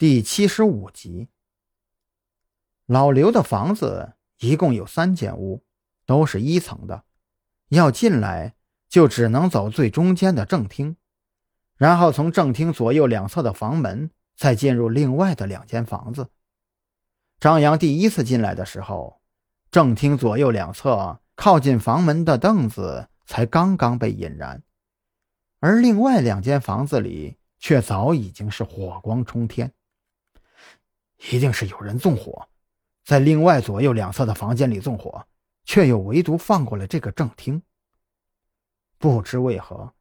第七十五集，老刘的房子一共有三间屋，都是一层的。要进来，就只能走最中间的正厅，然后从正厅左右两侧的房门，再进入另外的两间房子。张扬第一次进来的时候，正厅左右两侧靠近房门的凳子才刚刚被引燃，而另外两间房子里却早已经是火光冲天。一定是有人纵火，在另外左右两侧的房间里纵火，却又唯独放过了这个正厅。不知为何，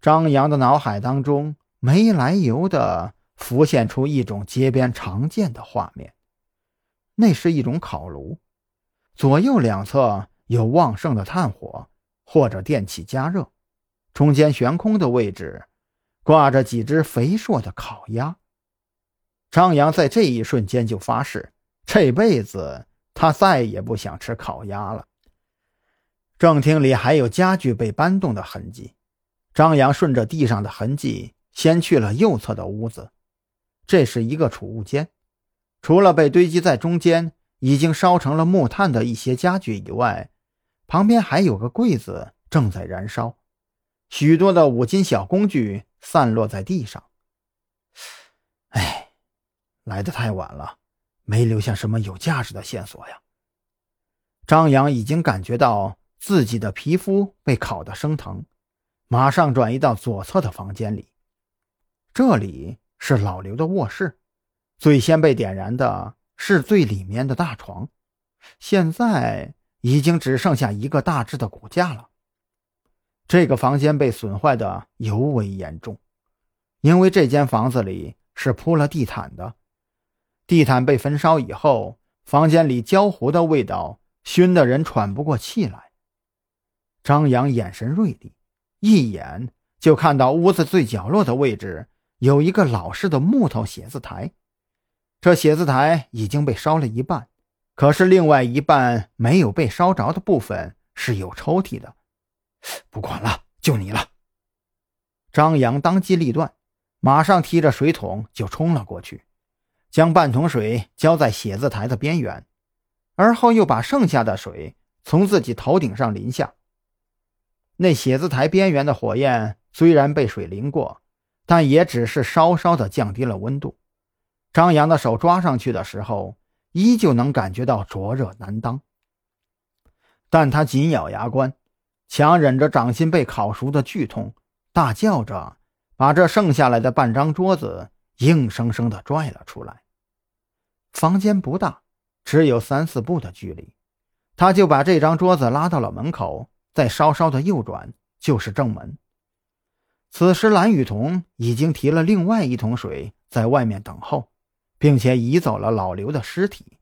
张扬的脑海当中没来由的浮现出一种街边常见的画面，那是一种烤炉，左右两侧有旺盛的炭火或者电器加热，中间悬空的位置挂着几只肥硕的烤鸭。张扬在这一瞬间就发誓，这辈子他再也不想吃烤鸭了。正厅里还有家具被搬动的痕迹，张扬顺着地上的痕迹，先去了右侧的屋子。这是一个储物间，除了被堆积在中间、已经烧成了木炭的一些家具以外，旁边还有个柜子正在燃烧，许多的五金小工具散落在地上。来的太晚了，没留下什么有价值的线索呀。张扬已经感觉到自己的皮肤被烤得生疼，马上转移到左侧的房间里。这里是老刘的卧室，最先被点燃的是最里面的大床，现在已经只剩下一个大致的骨架了。这个房间被损坏的尤为严重，因为这间房子里是铺了地毯的。地毯被焚烧以后，房间里焦糊的味道熏得人喘不过气来。张扬眼神锐利，一眼就看到屋子最角落的位置有一个老式的木头写字台。这写字台已经被烧了一半，可是另外一半没有被烧着的部分是有抽屉的。不管了，就你了。张扬当机立断，马上提着水桶就冲了过去。将半桶水浇在写字台的边缘，而后又把剩下的水从自己头顶上淋下。那写字台边缘的火焰虽然被水淋过，但也只是稍稍的降低了温度。张扬的手抓上去的时候，依旧能感觉到灼热难当。但他紧咬牙关，强忍着掌心被烤熟的剧痛，大叫着把这剩下来的半张桌子硬生生的拽了出来。房间不大，只有三四步的距离，他就把这张桌子拉到了门口，再稍稍的右转就是正门。此时，蓝雨桐已经提了另外一桶水在外面等候，并且移走了老刘的尸体。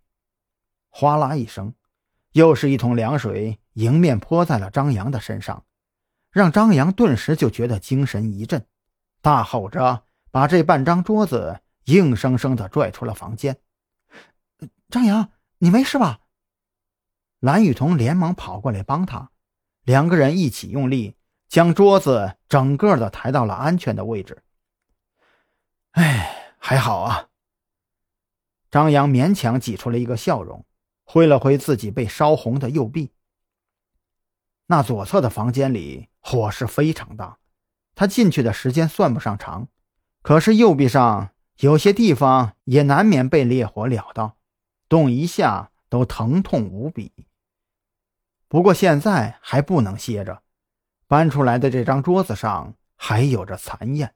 哗啦一声，又是一桶凉水迎面泼在了张扬的身上，让张扬顿时就觉得精神一振，大吼着把这半张桌子硬生生的拽出了房间。张扬，你没事吧？蓝雨桐连忙跑过来帮他，两个人一起用力将桌子整个的抬到了安全的位置。哎，还好啊。张扬勉强挤出了一个笑容，挥了挥自己被烧红的右臂。那左侧的房间里火势非常大，他进去的时间算不上长，可是右臂上有些地方也难免被烈火燎到。动一下都疼痛无比。不过现在还不能歇着，搬出来的这张桌子上还有着残焰。